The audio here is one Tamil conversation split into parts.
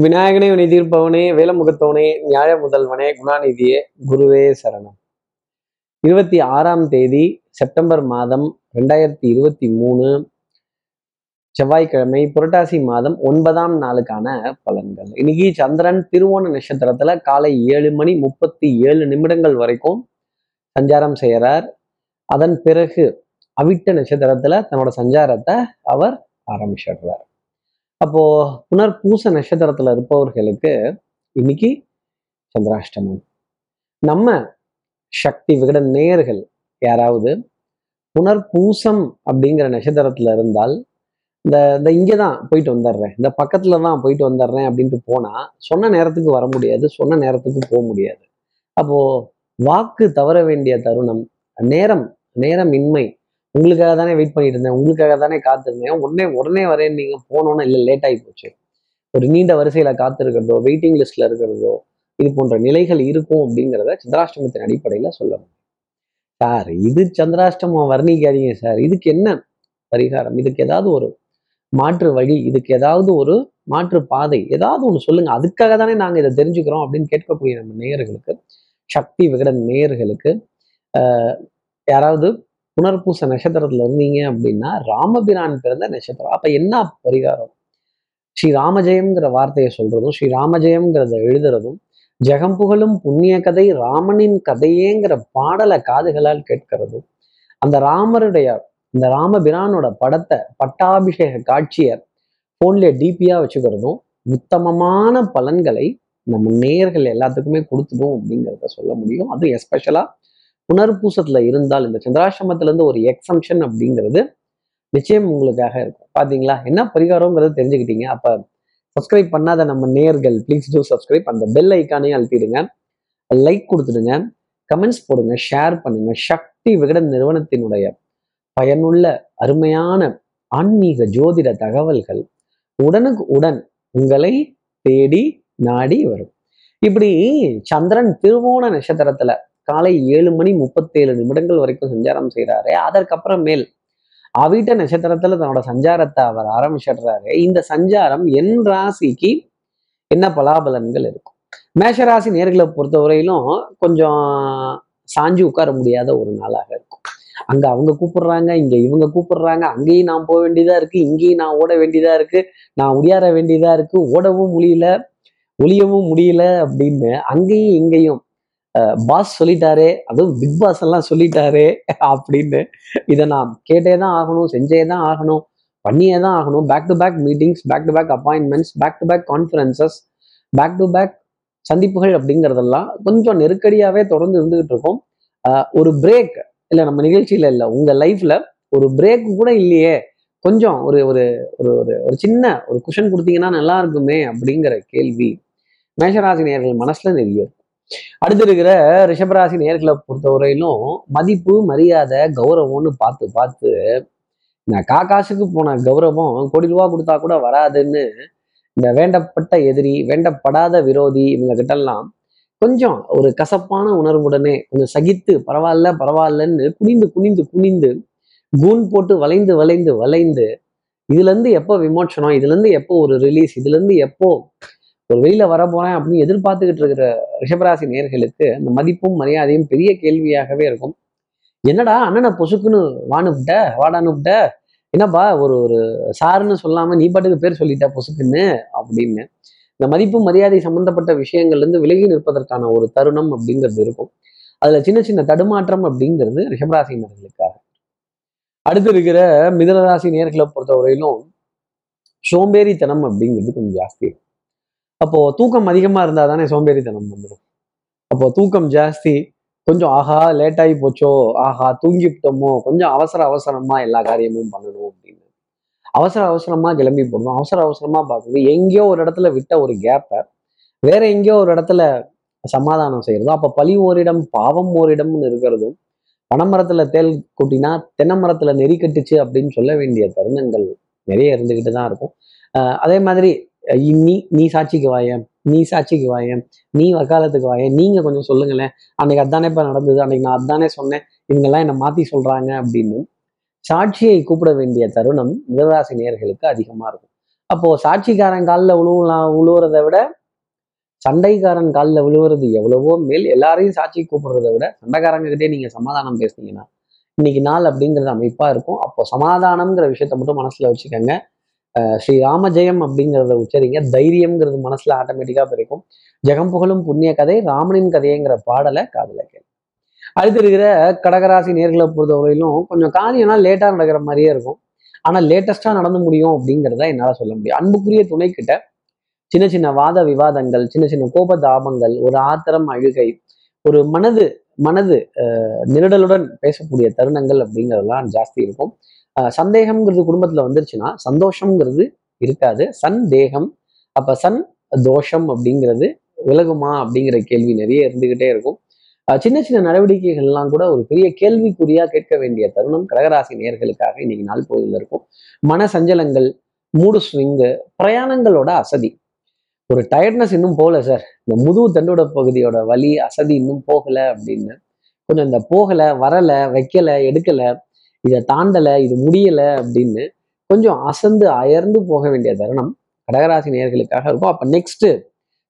விநாயகனே வினை தீர்ப்பவனே வேலமுகத்தவனே நியாய முதல்வனே குணாநிதியே குருவே சரணம். இருபத்தி ஆறாம் தேதி செப்டம்பர் மாதம் ரெண்டாயிரத்தி இருபத்தி மூணு செவ்வாய்க்கிழமை புரட்டாசி மாதம் ஒன்பதாம் நாளுக்கான பலன்கள். இன்னைக்கு சந்திரன் திருவோண நட்சத்திரத்துல காலை ஏழு மணி முப்பத்தி ஏழு நிமிடங்கள் வரைக்கும் சஞ்சாரம் செய்கிறார் அதன் பிறகு அவிட்ட நட்சத்திரத்துல தன்னோட சஞ்சாரத்தை அவர் ஆரம்பிச்சிடுறார். அப்போ புனர்பூச நட்சத்திரத்துல இருப்பவர்களுக்கு இன்னைக்கு சந்திராஷ்டமம். நம்ம சக்தி விகட நேயர்கள் யாராவது புனர்பூசம் அப்படிங்கிற நட்சத்திரத்துல இருந்தால் இந்த இந்த இங்கே தான் போயிட்டு வந்துடுறேன் இந்த பக்கத்துல தான் போயிட்டு வந்துடுறேன் அப்படின்ட்டு போனா சொன்ன நேரத்துக்கு வர முடியாது சொன்ன நேரத்துக்கு போக முடியாது. அப்போ வாக்கு தவற வேண்டிய தருணம் நேரம் நேரமின்மை உங்களுக்காக தானே வெயிட் பண்ணிட்டு இருந்தேன். உங்களுக்காக தானே காத்திருந்தேன். உடனே உடனே வரேன். நீங்க போனோன்னு இல்லை லேட் ஆகி போச்சு. ஒரு நீண்ட வரிசையில காத்திருக்கிறதோ வெயிட்டிங் லிஸ்ட்ல இருக்கிறதோ இது போன்ற நிலைகள் இருக்கும் அப்படிங்கிறத சந்திராஷ்டமத்தின் அடிப்படையில சொல்ல முடியும். சார் இது சந்திராஷ்டமம் வர்ணிக்காதீங்க சார். இதுக்கு என்ன பரிகாரம்? இதுக்கு ஏதாவது ஒரு மாற்று வழி இதுக்கு ஏதாவது ஒரு மாற்று பாதை ஏதாவது ஒன்று சொல்லுங்க. அதுக்காக தானே நாங்கள் இதை தெரிஞ்சுக்கிறோம் அப்படின்னு கேட்கக்கூடிய நம்ம நேயர்களுக்கு சக்தி விகடன் நேயர்களுக்கு யாராவது புனர்பூச நட்சத்திரத்துல இருந்தீங்க அப்படின்னா ராமபிரான் பிறந்த நட்சத்திரம். அப்ப என்ன பரிகாரம்? ஸ்ரீ ராமஜெயம்ங்கிற வார்த்தையை சொல்றதும் ஸ்ரீ ராமஜெயம்ங்கிறத எழுதுறதும் ஜெகம் புகழும் புண்ணிய கதை ராமனின் கதையேங்கிற பாடலை காதுகளால் கேட்கிறதும் அந்த ராமருடைய இந்த ராமபிரானோட படத்தை பட்டாபிஷேக காட்சியை போன்ல டிபியா வச்சுக்கிறதும் உத்தமமான பலன்களை நம்ம நேயர்கள் எல்லாத்துக்குமே கொடுத்துடும் அப்படிங்கிறத சொல்ல முடியும். அது எஸ்பெஷலா புனர்பூசத்துல இருந்தால் இந்த சந்திராசிரமத்துல இருந்து ஒரு எக்ஸம்ஷன் அப்படிங்கிறது நிச்சயம் உங்களுக்காக இருக்கும். பாத்தீங்களா? என்ன பரிகாரம்ங்கிறத தெரிஞ்சுக்கிட்டீங்க. அப்ப சப்ஸ்கிரைப் பண்ணாத நம்ம நேர்கள் ப்ளீஸ் டூ சப்ஸ்கிரைப் அந்த பெல் ஐக்கானையும் அழுத்திடுங்க. லைக் கொடுத்துடுங்க. கமெண்ட்ஸ் போடுங்க. ஷேர் பண்ணுங்க. சக்தி விகடன் நிறுவனத்தினுடைய பயனுள்ள அருமையான ஆன்மீக ஜோதிட தகவல்கள் உடனுக்கு உடன் உங்களை தேடி நாடி வரும். இப்படி சந்திரன் திருவோண நட்சத்திரத்துல காலை ஏழு மணி முப்பத்தேழு நிமிடங்கள் வரைக்கும் சஞ்சாரம் செய்கிறாரு அதற்கப்புறமேல் அவிட்ட நட்சத்திரத்துல தன்னோட சஞ்சாரத்தை அவர் ஆரம்பிச்சிடுறாரு. இந்த சஞ்சாரம் என் ராசிக்கு என்ன பலாபலன்கள் இருக்கும்? மேஷராசி நேர்களை பொறுத்தவரையிலும் கொஞ்சம் சாஞ்சு உட்கார முடியாத ஒரு நாளாக இருக்கும். அங்க அவங்க கூப்பிடுறாங்க இங்க இவங்க கூப்பிடுறாங்க அங்கேயும் நான் போக வேண்டியதா இருக்கு இங்கேயும் நான் ஓட வேண்டியதா இருக்கு நான் உடியார வேண்டியதா இருக்கு ஓடவும் முடியல ஒளியவும் முடியல அப்படின்னு அங்கேயும் இங்கேயும் பாஸ் சொல்லிட்டாரே அதுவும் பிக் பாஸ் எல்லாம் சொல்லிட்டாரே அப்படின்னு இதை நான் கேட்டே தான் ஆகணும் செஞ்சே தான் ஆகணும் பண்ணியே தான் ஆகணும். Back to back meetings back to back appointments back to back conferences back to back சந்திப்புகள் அப்படிங்கிறதெல்லாம் கொஞ்சம் நெருக்கடியாகவே தொடர்ந்து இருந்துகிட்டு இருக்கும். ஒரு பிரேக் இல்லை நம்ம நிகழ்ச்சியில் இல்லை உங்கள் லைஃப்பில் ஒரு பிரேக் கூட இல்லையே. கொஞ்சம் ஒரு ஒரு ஒரு ஒரு ஒரு சின்ன ஒரு குஷன் கொடுத்தீங்கன்னா நல்லா இருக்குமே அப்படிங்கிற கேள்வி மேஷராசி நேர்கள் மனசில் நிறைய இருக்கும். அடுத்து இருக்கிற ரிஷபராசி நேர்களை பொறுத்தவரையிலும் மதிப்பு மரியாதை கௌரவம்னு பார்த்து பார்த்து நான் காக்காசுக்கு போன கௌரவம் கோடி ரூபா கொடுத்தா கூட வராதுன்னு இந்த வேண்டப்பட்ட எதிரி வேண்டப்படாத விரோதி இவங்க கிட்டெல்லாம் கொஞ்சம் ஒரு கசப்பான உணர்வுடனே கொஞ்சம் சகித்து பரவாயில்ல பரவாயில்லன்னு குனிந்து குனிந்து குனிந்து கூன் போட்டு வளைந்து வளைந்து வளைந்து இதுல இருந்து எப்போ விமோச்சனம் இதுல இருந்து எப்போ ஒரு ரிலீஸ் இதுல இருந்து எப்போ ஒரு வெளியில வர போறேன் அப்படின்னு எதிர்பார்த்துக்கிட்டு இருக்கிற ரிஷபராசி நேர்களுக்கு அந்த மதிப்பும் மரியாதையும் பெரிய கேள்வியாகவே இருக்கும். என்னடா அண்ணனை பொசுக்குன்னு வானுப்பிட்ட வாடானுப்பிட்ட என்னப்பா ஒரு ஒரு சாருன்னு சொல்லாம நீ பாட்டுக்கு பேர் சொல்லிட்ட பொசுக்குன்னு அப்படின்னு. இந்த மதிப்பு மரியாதை சம்பந்தப்பட்ட விஷயங்கள்ல இருந்து விலகி நிற்பதற்கான ஒரு தருணம் அப்படிங்கிறது இருக்கும். அதுல சின்ன சின்ன தடுமாற்றம் அப்படிங்கிறது ரிஷபராசினர்களுக்காக அடுத்து இருக்கிற மிதனராசி நேர்களை பொறுத்தவரையிலும் சோம்பேறித்தனம் அப்படிங்கிறது கொஞ்சம் ஜாஸ்தி இருக்கும். அப்போ தூக்கம் அதிகமா இருந்தா தானே சோம்பேறித்தனம் வந்துடும் அப்போ தூக்கம் ஜாஸ்தி கொஞ்சம் ஆஹா லேட் ஆகி போச்சோ ஆஹா தூங்கிவிட்டோமோ கொஞ்சம் அவசர அவசரமா எல்லா காரியமும் பண்ணணும் அப்படின்னு. அவசர அவசரமா கிளம்பி போடணும் அவசர அவசரமா பார்க்குறது எங்கேயோ ஒரு இடத்துல விட்ட ஒரு கேப்பை வேற எங்கேயோ ஒரு இடத்துல சமாதானம் செய்யறதும் அப்போ பழி ஓரிடம் பாவம் ஓரிடம்னு இருக்கிறதும் பனைமரத்துல தேல் கொட்டினா தென்னை நெறி கட்டுச்சு அப்படின்னு சொல்ல வேண்டிய தருணங்கள் நிறைய இருந்துக்கிட்டு தான் இருக்கும் அதே மாதிரி நீ நீ சாட்சிக்கு வாயேன் நீ சாட்சிக்கு வாயேன் நீ வக்காலத்துக்கு வாயேன். நீங்க கொஞ்சம் சொல்லுங்களேன். அன்னைக்கு அதானே இப்ப நடந்தது? அன்னைக்கு நான் அதானே சொன்னேன். இவங்கெல்லாம் என்னை மாத்தி சொல்றாங்க அப்படின்னு சாட்சியை கூப்பிட வேண்டிய தருணம் மிதராசி நேர்களுக்கு அதிகமா இருக்கும். அப்போ சாட்சிக்காரன் காலில் உழுவலாம் உழுவுறதை விட சண்டைக்காரன் காலில் விழுவுறது எவ்வளவோ மேல் எல்லாரையும் சாட்சி கூப்பிடுறத விட சண்டைக்காரங்க கிட்டே நீங்க சமாதானம் பேசுனீங்கன்னா இன்னைக்கு நாள் அப்படிங்கிறது அமைப்பா இருக்கும். அப்போ சமாதானம்ங்கிற விஷயத்த மட்டும் மனசுல வச்சுக்கோங்க. ஸ்ரீ ராமஜெயம் அப்படிங்கிறத உச்சரிங்க. தைரியம்ங்கிறது மனசுல ஆட்டோமேட்டிக்கா பிறக்கும். ஜெகம் புகழும் புண்ணிய கதை ராமனின் கதைங்கிற பாடலை காதல கேளு. அடுத்து இருக்கிற கடகராசி நேர்களை பொறுத்தவரையிலும் கொஞ்சம் காரியம்லாம் லேட்டா நடக்கிற மாதிரியே இருக்கும். ஆனா லேட்டஸ்டா நடந்து முடியும் அப்படிங்கிறத என்னால சொல்ல முடியும். அன்புக்குரிய துணை கிட்ட சின்ன சின்ன வாத விவாதங்கள் சின்ன சின்ன கோப தாபங்கள் ஒரு ஆத்திரம் அழுகை ஒரு மனது மனது நிரடலுடன் நிருடலுடன் பேசக்கூடிய தருணங்கள் அப்படிங்கிறதெல்லாம் ஜாஸ்தி இருக்கும். சந்தேகம்ங்கிறது குடும்பத்துல வந்துருச்சுன்னா சந்தோஷம்ங்கிறது இருக்காது. சந்தேகம் அப்ப சன் தோஷம் அப்படிங்கிறது விலகுமா அப்படிங்கிற கேள்வி நிறைய இருந்துகிட்டே இருக்கும். சின்ன சின்ன நடவடிக்கைகள்லாம் கூட ஒரு பெரிய கேள்விக்குறியா கேட்க வேண்டிய தருணம் கடகராசி நேர்களுக்காக இன்னைக்கு நாள் பொழுதுல இருக்கும். மன சஞ்சலங்கள் மூடு ஸ்விங்கு பிரயாணங்களோட அசதி. ஒரு டயர்ட்னஸ் இன்னும் போகல சார் இந்த முதுகு தண்டோட பகுதியோட வலி அசதி இன்னும் போகல அப்படின்னு. கொஞ்சம் இந்த போகலை வரலை வைக்கலை எடுக்கலை. இதை தாண்டலை இது முடியல அப்படின்னு கொஞ்சம் அசந்து அயர்ந்து போக வேண்டிய தருணம் கடகராசி நேர்களுக்காக இருக்கும். அப்போ நெக்ஸ்ட்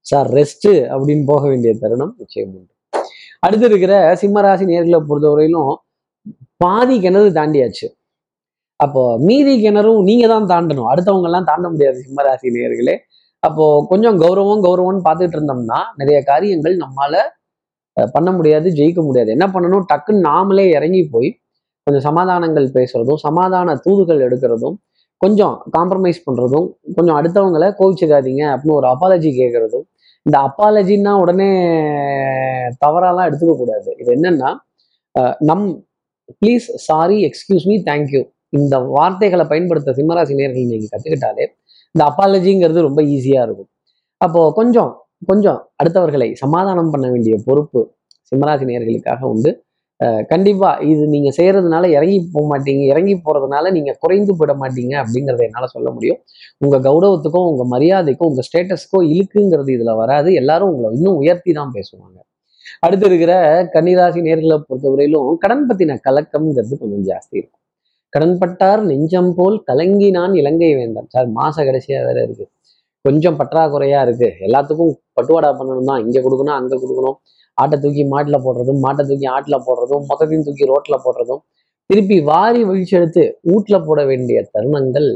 சார் ரெஸ்ட் அப்படின்னு போக வேண்டிய தருணம் நிச்சயம் உண்டு. அடுத்து இருக்கிற சிம்மராசி நேர்களை பொறுத்தவரையிலும் பாதி கிணறு தாண்டியாச்சு. அப்போ மீதி கிணறும் நீங்க தான் தாண்டணும். அடுத்தவங்க எல்லாம் தாண்ட முடியாது சிம்மராசி நேர்களே அப்போ கொஞ்சம் கௌரவம் கௌரவம்னு பார்த்துட்டு இருந்தோம்னா நிறைய காரியங்கள் நம்மால அஹ், பண்ண முடியாது ஜெயிக்க முடியாது. என்ன பண்ணணும்? டக்குன்னு நாமளே இறங்கி போய் கொஞ்சம் சமாதானங்கள் பேசுறதும் சமாதான தூதுகள் எடுக்கிறதும் கொஞ்சம் காம்ப்ரமைஸ் பண்ணுறதும் கொஞ்சம் அடுத்தவங்களை கோவிச்சுக்காதீங்க அப்படின்னு ஒரு அப்பாலஜி கேட்குறதும் இந்த அப்பாலஜின்னா உடனே தவறாலாம் எடுத்துக்க கூடாது. இது என்னன்னா நம் please sorry excuse me thank you இந்த வார்த்தைகளை பயன்படுத்த சிம்மராசி நேர்கள் நீங்கள் கற்றுக்கிட்டாலே இந்த அப்பாலஜிங்கிறது ரொம்ப ஈஸியாக இருக்கும். அப்போது கொஞ்சம் கொஞ்சம் அடுத்தவர்களை சமாதானம் பண்ண வேண்டிய பொறுப்பு சிம்மராசி நேர்களுக்காக உண்டு. கண்டிப்பாக கண்டிப்பா இது நீங்க செய்யறதுனால இறங்கி போக மாட்டீங்க இறங்கி போறதுனால நீங்க குறைந்து போயிட மாட்டீங்க அப்படிங்கறத என்னால சொல்ல முடியும். உங்க கௌரவத்துக்கும் உங்க மரியாதைக்கும் உங்க ஸ்டேட்டஸ்க்கோ இழுக்குங்கிறது இதுல வராது. எல்லாரும் உங்களை இன்னும் உயர்த்தி தான் பேசுவாங்க. அடுத்து இருக்கிற கன்னிராசி நேர்களை பொறுத்தவரையிலும் கடன் பத்தின கலக்கம்ங்கிறது கொஞ்சம் ஜாஸ்தி இருக்கும். கடன்பட்டார் நெஞ்சம் போல் கலங்கினான் இலங்கை வேண்டாம் சார் மாச கடைசியா வேற இருக்கு. கொஞ்சம் பற்றாக்குறையா இருக்கு. எல்லாத்துக்கும் பட்டுவாடா பண்ணணும் தான் இங்க கொடுக்கணும் அங்கே கொடுக்கணும். ஆட்டை தூக்கி மாட்டுல போடுறதும் மாட்டை தூக்கி ஆட்டுல போடுறதும் மொத்தத்தையும் தூக்கி ரோட்ல போடுறதும் திருப்பி வாரி வீழ்ச்சி எடுத்து வீட்டில் போட வேண்டிய தருணங்கள்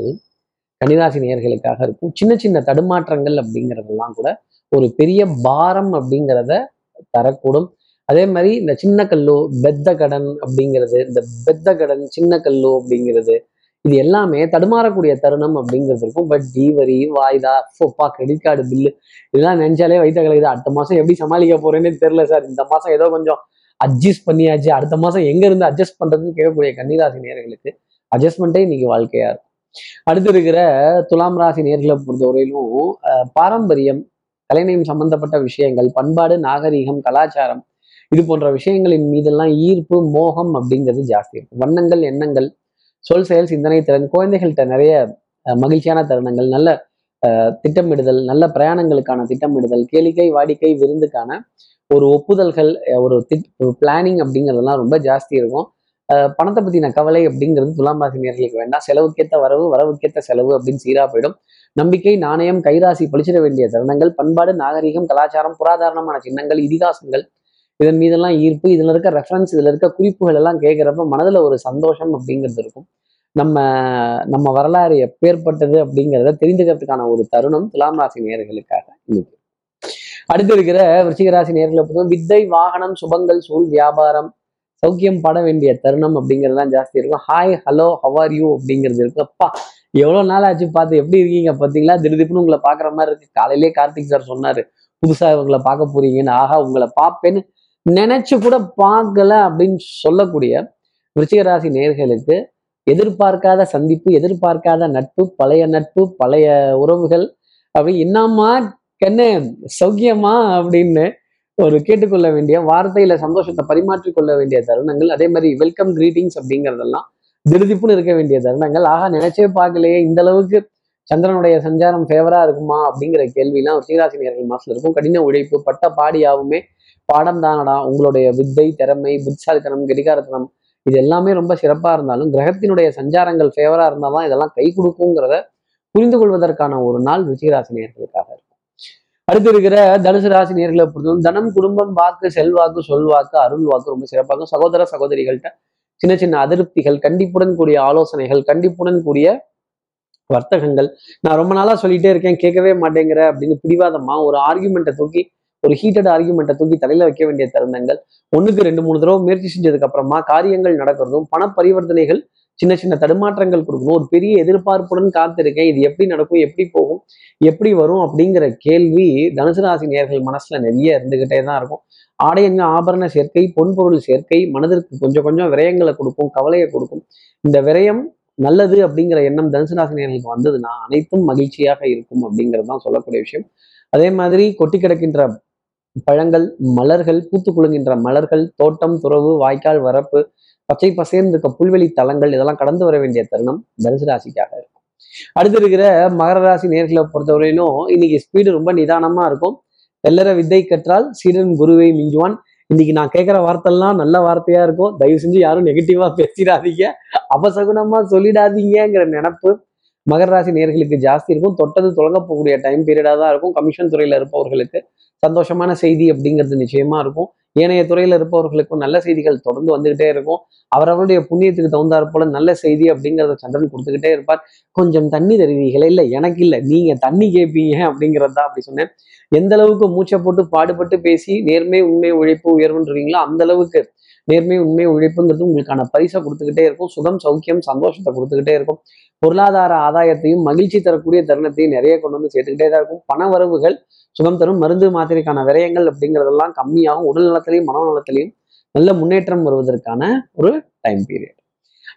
கன்னிராசி நேர்களுக்காக இருக்கும். சின்ன சின்ன தடுமாற்றங்கள் அப்படிங்கிறதெல்லாம் கூட ஒரு பெரிய பாரம் அப்படிங்கிறத தரக்கூடும். அதே மாதிரி இந்த சின்ன கல்லு பெத்த கடன் அப்படிங்கிறது இந்த பெத்த கடன் சின்ன கல்லு அப்படிங்கிறது இது எல்லாமே தடுமாறக்கூடிய தருணம் அப்படிங்கிறது இருக்கும். பட் டீவரி வாய்தா ஃபோப்பா கிரெடிட் கார்டு பில்லு இதெல்லாம் நினைச்சாலே வைத்த கலையுது அடுத்த மாசம் எப்படி சமாளிக்க போறேன்னு தெரியல சார் இந்த மாசம் ஏதோ கொஞ்சம் அட்ஜஸ்ட் பண்ணியாச்சு. அடுத்த மாசம் எங்க இருந்து அட்ஜஸ்ட் பண்றதுன்னு கேட்கக்கூடிய கன்னிராசி நேர்களுக்கு அட்ஜஸ்ட்மெண்ட்டே இன்னைக்கு வாழ்க்கையா இருக்கும். அடுத்து இருக்கிற துலாம் ராசி நேர்களை பொறுத்தவரையிலும் பாரம்பரியம் கலைநயம் சம்பந்தப்பட்ட விஷயங்கள் பண்பாடு நாகரீகம் கலாச்சாரம் இது போன்ற விஷயங்களின் மீதெல்லாம் ஈர்ப்பு மோகம் அப்படிங்கிறது ஜாஸ்தி இருக்கும். வண்ணங்கள் எண்ணங்கள் சொல் செயல் சிந்தனை திறன் குழந்தைகள்கிட்ட நிறைய மகிழ்ச்சியான தருணங்கள் நல்ல திட்டமிடுதல் நல்ல பிரயாணங்களுக்கான திட்டமிடுதல் கேளிக்கை வாடிக்கை விருந்துக்கான ஒரு ஒப்புதல்கள் ஒரு திட் பிளானிங் அப்படிங்கிறதெல்லாம் ரொம்ப ஜாஸ்தி இருக்கும். பணத்தை பற்றின கவலை அப்படிங்கிறது துலாம் ராசி நேர்களுக்கு வேண்டாம். செலவுக்கேற்ற வரவு வரவுக்கேற்ற செலவு அப்படின்னு சீராக போயிடும். நம்பிக்கை நாணயம் கைராசி பழிச்சிட வேண்டிய தருணங்கள் பண்பாடு நாகரிகம் கலாச்சாரம் புராதாரணமான சின்னங்கள் இதிகாசங்கள் இதன் மீதெல்லாம் ஈர்ப்பு இதுல இருக்க ரெஃபரன்ஸ் இதுல இருக்க குறிப்புகள் எல்லாம் கேட்கிறப்ப மனதுல ஒரு சந்தோஷம் அப்படிங்கிறது இருக்கும். நம்ம நம்ம வரலாறு எப்பேற்பட்டது அப்படிங்கிறத தெரிந்துக்கிறதுக்கான ஒரு தருணம் துலாம் ராசி நேயர்களுக்காக இன்னைக்கு. அடுத்து இருக்கிற விருச்சிகராசி நேர்களை பொறுத்தவரை வித்தை வாகனம் சுபங்கள் சூழ் வியாபாரம் சௌக்கியம் பட வேண்டிய தருணம் அப்படிங்கிறதுலாம் ஜாஸ்தி இருக்கும். ஹாய் ஹலோ ஹவார் யூ அப்படிங்கிறது இருக்கு. அப்பா எவ்வளோ நாள் ஆச்சு பார்த்து எப்படி இருக்கீங்க பார்த்தீங்களா? திடீர்னு உங்களை பார்க்குற மாதிரி இருக்கு. காலையிலே கார்த்திக் சார் சொன்னாரு புதுசா இவங்களை பார்க்க போறீங்கன்னு. ஆஹா உங்களை பார்ப்பேன்னு நினைச்சு கூட பார்க்கல அப்படின்னு சொல்லக்கூடிய விருச்சிகராசி நேர்களுக்கு எதிர்பார்க்காத சந்திப்பு எதிர்பார்க்காத நட்பு பழைய நட்பு பழைய உறவுகள் அப்படி என்னம்மா கண்ணு சௌக்கியமா அப்படின்னு ஒரு கேட்டுக்கொள்ள வேண்டிய வார்த்தையில சந்தோஷத்தை பரிமாற்றிக்கொள்ள வேண்டிய தருணங்கள். அதே மாதிரி வெல்கம் கிரீட்டிங்ஸ் அப்படிங்கிறதெல்லாம் திருதிப்புன்னு இருக்க வேண்டிய தருணங்கள். ஆகா நினைச்சே பார்க்கலையே இந்த அளவுக்கு சந்திரனுடைய சஞ்சாரம் ஃபேவரா இருக்குமா அப்படிங்கிற கேள்விலாம் சீராசி நேர்கள் மாசத்துல இருக்கும். கடின உழைப்பு பட்ட பாடியாவுமே பாடம் தானடா உங்களுடைய வித்தை திறமை புத்திசாலித்தனம் கடிகாரத்தனம் இது எல்லாமே ரொம்ப சிறப்பா இருந்தாலும் கிரகத்தினுடைய சஞ்சாரங்கள் ஃபேவரா தான் இதெல்லாம் கை கொடுக்குங்கிறத புரிந்து கொள்வதற்கான ஒரு நாள் ருச்சிகராசி நேர்களுக்காக இருக்கும். அடுத்து இருக்கிற தனுசு ராசி நேர்களை பொறுத்தவரை தனம் குடும்பம் வாக்கு செல்வாக்கு சொல்வாக்கு அருள் வாக்கு ரொம்ப சிறப்பாக சகோதர சகோதரிகள்கிட்ட சின்ன சின்ன அதிருப்திகள் கண்டிப்புடன் கூடிய ஆலோசனைகள் கண்டிப்புடன் கூடிய வர்த்தகங்கள். நான் ரொம்ப நாளா சொல்லிட்டே இருக்கேன் கேட்கவே மாட்டேங்கிற அப்படின்னு பிடிவாதமா ஒரு ஆர்குமெண்ட்டை தூக்கி ஒரு ஹீட்டட் ஆர்குமெண்ட்டை தூக்கி தலையில வைக்க வேண்டிய தருணங்கள். ஒன்றுக்கு ரெண்டு மூணு தடவை முயற்சி செஞ்சதுக்கு அப்புறமா காரியங்கள் நடக்கிறதும் பண பரிவர்த்தனைகள் சின்ன சின்ன தடுமாற்றங்கள் கொடுக்கணும். ஒரு பெரிய எதிர்பார்ப்புடன் காத்திருக்கேன். இது எப்படி நடக்கும் எப்படி போகும் எப்படி வரும் அப்படிங்கிற கேள்வி தனுசு ராசி நேர்கள் மனசுல நிறைய இருந்துகிட்டே தான் இருக்கும். ஆடையங்க ஆபரண சேர்க்கை பொன்பொருள் சேர்க்கை மனதிற்கு கொஞ்சம் கொஞ்சம் விரயங்களை கொடுக்கும் கவலையை கொடுக்கும். இந்த விரயம் நல்லது அப்படிங்கிற எண்ணம் தனுசு ராசி நேர்களுக்கு வந்ததுன்னா அனைத்தும் மகிழ்ச்சியாக இருக்கும் அப்படிங்கிறது தான் சொல்லக்கூடிய விஷயம். அதே மாதிரி கொட்டி கிடக்கின்ற பழங்கள் மலர்கள் பூத்து குலுங்கின்ற மலர்கள் தோட்டம் துறவு வாய்க்கால் வரப்பு பச்சை பசேர்ந்து இருக்க புல்வெளி தலங்கள் இதெல்லாம் கடந்து வர வேண்டிய தருணம் தனுசு ராசிக்காக இருக்கும். அடுத்து இருக்கிற மகர ராசி நேர்களை பொறுத்தவரையிலும் இன்னைக்கு ஸ்பீடு ரொம்ப நிதானமா இருக்கும். தெல்லற வித்தை கற்றால் சீடன் குருவை மிஞ்சுவான். இன்னைக்கு நான் கேட்குற வார்த்தைலாம் நல்ல வார்த்தையா இருக்கும். தயவு செஞ்சு யாரும் நெகட்டிவா பேசிடாதீங்க. அபசகுனமா சொல்லிடாதீங்கிற நினப்பு மகர ராசி நேர்களுக்கு ஜாஸ்தி இருக்கும். தொட்டது தொடங்க போகக்கூடிய டைம் பீரியடாக தான் இருக்கும். கமிஷன் துறையில் இருப்பவர்களுக்கு சந்தோஷமான செய்தி அப்படிங்கிறது நிச்சயமா இருக்கும். ஏனைய துறையில இருப்பவர்களுக்கும் நல்ல செய்திகள் தொடர்ந்து வந்துகிட்டே இருக்கும். அவரவருடைய புண்ணியத்துக்கு தகுந்தாற் போல நல்ல செய்தி அப்படிங்கிறத சந்திரன் கொடுத்துக்கிட்டே இருப்பார். கொஞ்சம் தண்ணி தருவீங்களே இல்லை எனக்கு இல்லை. நீங்க தண்ணி கேட்பீங்க அப்படிங்கிறது தான் அப்படி சொன்னேன். எந்த அளவுக்கு மூச்சை போட்டு பாடுபட்டு பேசி நேர்மை உண்மை உழைப்பு உயர்வுன்றீங்களோ அந்த அளவுக்கு நேர்மை உண்மை உழைப்புங்கிறது உங்களுக்கான பரிசை கொடுத்துக்கிட்டே இருக்கும். சுகம் சௌக்கியம் சந்தோஷத்தை கொடுத்துக்கிட்டே இருக்கும். பொருளாதார ஆதாயத்தையும் மகிழ்ச்சி தரக்கூடிய தருணத்தையும் நிறைய கொண்டு வந்து சேர்த்துக்கிட்டே தான் இருக்கும். பண வரவுகள் சுகம் தரும். மருந்து மாத்திரைக்கான விரயங்கள் அப்படிங்கிறதெல்லாம் கம்மியாகும். உடல் நலத்திலையும் மனநலத்திலையும் நல்ல முன்னேற்றம் வருவதற்கான ஒரு டைம் பீரியட்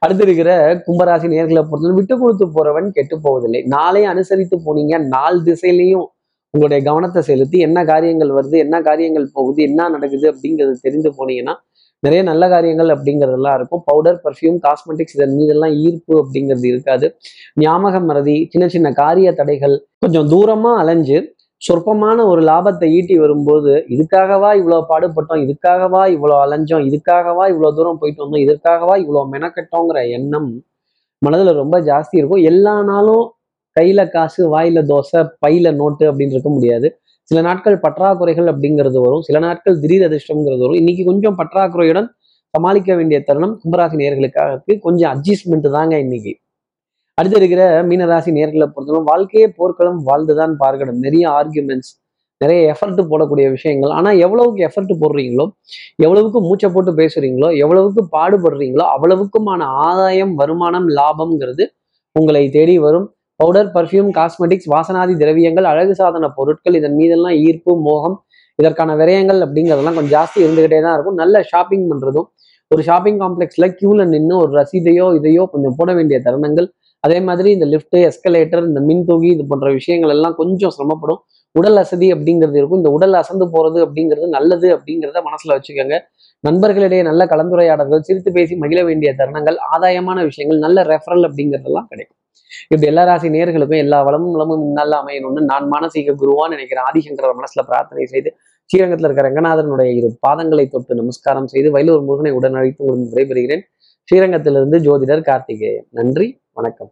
அடுத்து இருக்கிற கும்பராசி நேர்களை பொறுத்தவரை விட்டு கொடுத்து போறவன் கெட்டு போவதில்லை. நாளே அனுசரித்து போனீங்க. நாலு திசையிலையும் உங்களுடைய கவனத்தை செலுத்தி என்ன காரியங்கள் வருது என்ன காரியங்கள் போகுது என்ன நடக்குது அப்படிங்கிறது தெரிந்து போனீங்கன்னா நிறைய நல்ல காரியங்கள் அப்படிங்கிறதெல்லாம் இருக்கும். பவுடர் பர்ஃப்யூம் காஸ்மெட்டிக்ஸ் இதன் மீதெல்லாம் ஈர்ப்பு அப்படிங்கிறது இருக்காது. ஞாபக மறதி சின்ன சின்ன காரிய தடைகள் கொஞ்சம் தூரமாக அலைஞ்சு சொற்பமான ஒரு லாபத்தை ஈட்டி வரும்போது இதுக்காகவா இவ்வளோ பாடுபட்டோம் இதுக்காகவா இவ்வளோ அலைஞ்சோம் இதுக்காகவா இவ்வளோ தூரம் போயிட்டு வந்தோம் இதற்காகவா இவ்வளோ மெனக்கட்டோங்கிற எண்ணம் மனதில் ரொம்ப ஜாஸ்தி இருக்கும். எல்லா நாளும் கையில் காசு வாயில் தோசை பையில் நோட்டு அப்படின்னு இருக்க முடியாது. சில நாட்கள் பற்றாக்குறைகள் அப்படிங்கிறது வரும். சில நாட்கள் திடீர் அதிர்ஷ்டம்ங்கிறது வரும். இன்னைக்கு கொஞ்சம் பற்றாக்குறையுடன் சமாளிக்க வேண்டிய தருணம் கும்பராசி நேர்களுக்காக இருக்கு. கொஞ்சம் அட்ஜஸ்ட்மெண்ட் தாங்க இன்னைக்கு. அடுத்து இருக்கிற மீனராசி நேர்களை பொறுத்தவரை வாழ்க்கையே போர்க்களம் வாழ்ந்துதான் பார்க்கணும். நிறைய ஆர்குமெண்ட்ஸ் நிறைய எஃபர்ட் போடக்கூடிய விஷயங்கள். ஆனா எவ்வளவுக்கு எஃபர்ட் போடுறீங்களோ எவ்வளவுக்கு மூச்சை போட்டு பேசுறீங்களோ எவ்வளவுக்கு பாடுபடுறீங்களோ அவ்வளவுக்குமான ஆதாயம் வருமானம் லாபம்ங்கிறது உங்களை தேடி வரும். பவுடர் பர்ஃப்யூம் காஸ்மெட்டிக்ஸ் வாசனாதி திரவியங்கள் அழகு சாதன பொருட்கள் இதன் மீதெல்லாம் ஈர்ப்பு மோகம் இதற்கான விரயங்கள் அப்படிங்கிறதெல்லாம் கொஞ்சம் ஜாஸ்தி இருந்துகிட்டே தான் இருக்கும். நல்ல ஷாப்பிங் பண்ணுறதும் ஒரு ஷாப்பிங் காம்ப்ளெக்ஸில் க்யூவில் நின்று ஒரு ரசீதையோ இதையோ கொஞ்சம் போட வேண்டிய தருணங்கள். அதே மாதிரி இந்த லிஃப்ட்டு எஸ்கலேட்டர் இந்த மின் தூகி இது போன்ற விஷயங்கள் எல்லாம் கொஞ்சம் சிரமப்படும். உடல் அசதி அப்படிங்கிறது இருக்கும். இந்த உடல் அசந்து போகிறது அப்படிங்கிறது நல்லது அப்படிங்கிறத மனசில் வச்சுக்கோங்க. நண்பர்களிடையே நல்ல கலந்துரையாடல்கள் சிரித்து பேசி மகிழ வேண்டிய தருணங்கள் ஆதாயமான விஷயங்கள் நல்ல ரெஃபரல் அப்படிங்கிறதெல்லாம் கிடைக்கும். இப்படி எல்லா ராசி நேர்களுக்கும் எல்லா வளமும் நலமும் இந்நாளில் அமையணும்னு நான் மானசீக குருவான்னு நினைக்கிறேன். ஆதிசங்கர மனசுல பிரார்த்தனை செய்து ஸ்ரீரங்கத்தில் இருக்கிற ரங்கநாதனுடைய இரு பாதங்களை தொட்டு நமஸ்காரம் செய்து வயலூர் முருகனை உடன் அழைத்து உங்களுக்கு விடைபெறுகிறேன். ஸ்ரீரங்கத்திலிருந்து ஜோதிடர் கார்த்திகேயன். நன்றி வணக்கம்.